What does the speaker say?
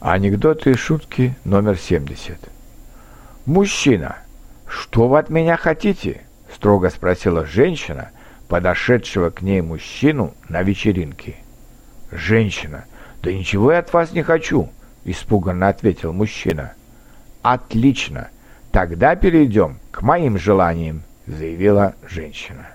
Анекдоты и шутки номер 70. «Мужчина, что вы от меня хотите?» – строго спросила женщина, подошедшего к ней мужчину на вечеринке. «Женщина, да ничего я от вас не хочу», – испуганно ответил мужчина. «Отлично, тогда перейдем к моим желаниям», – заявила женщина.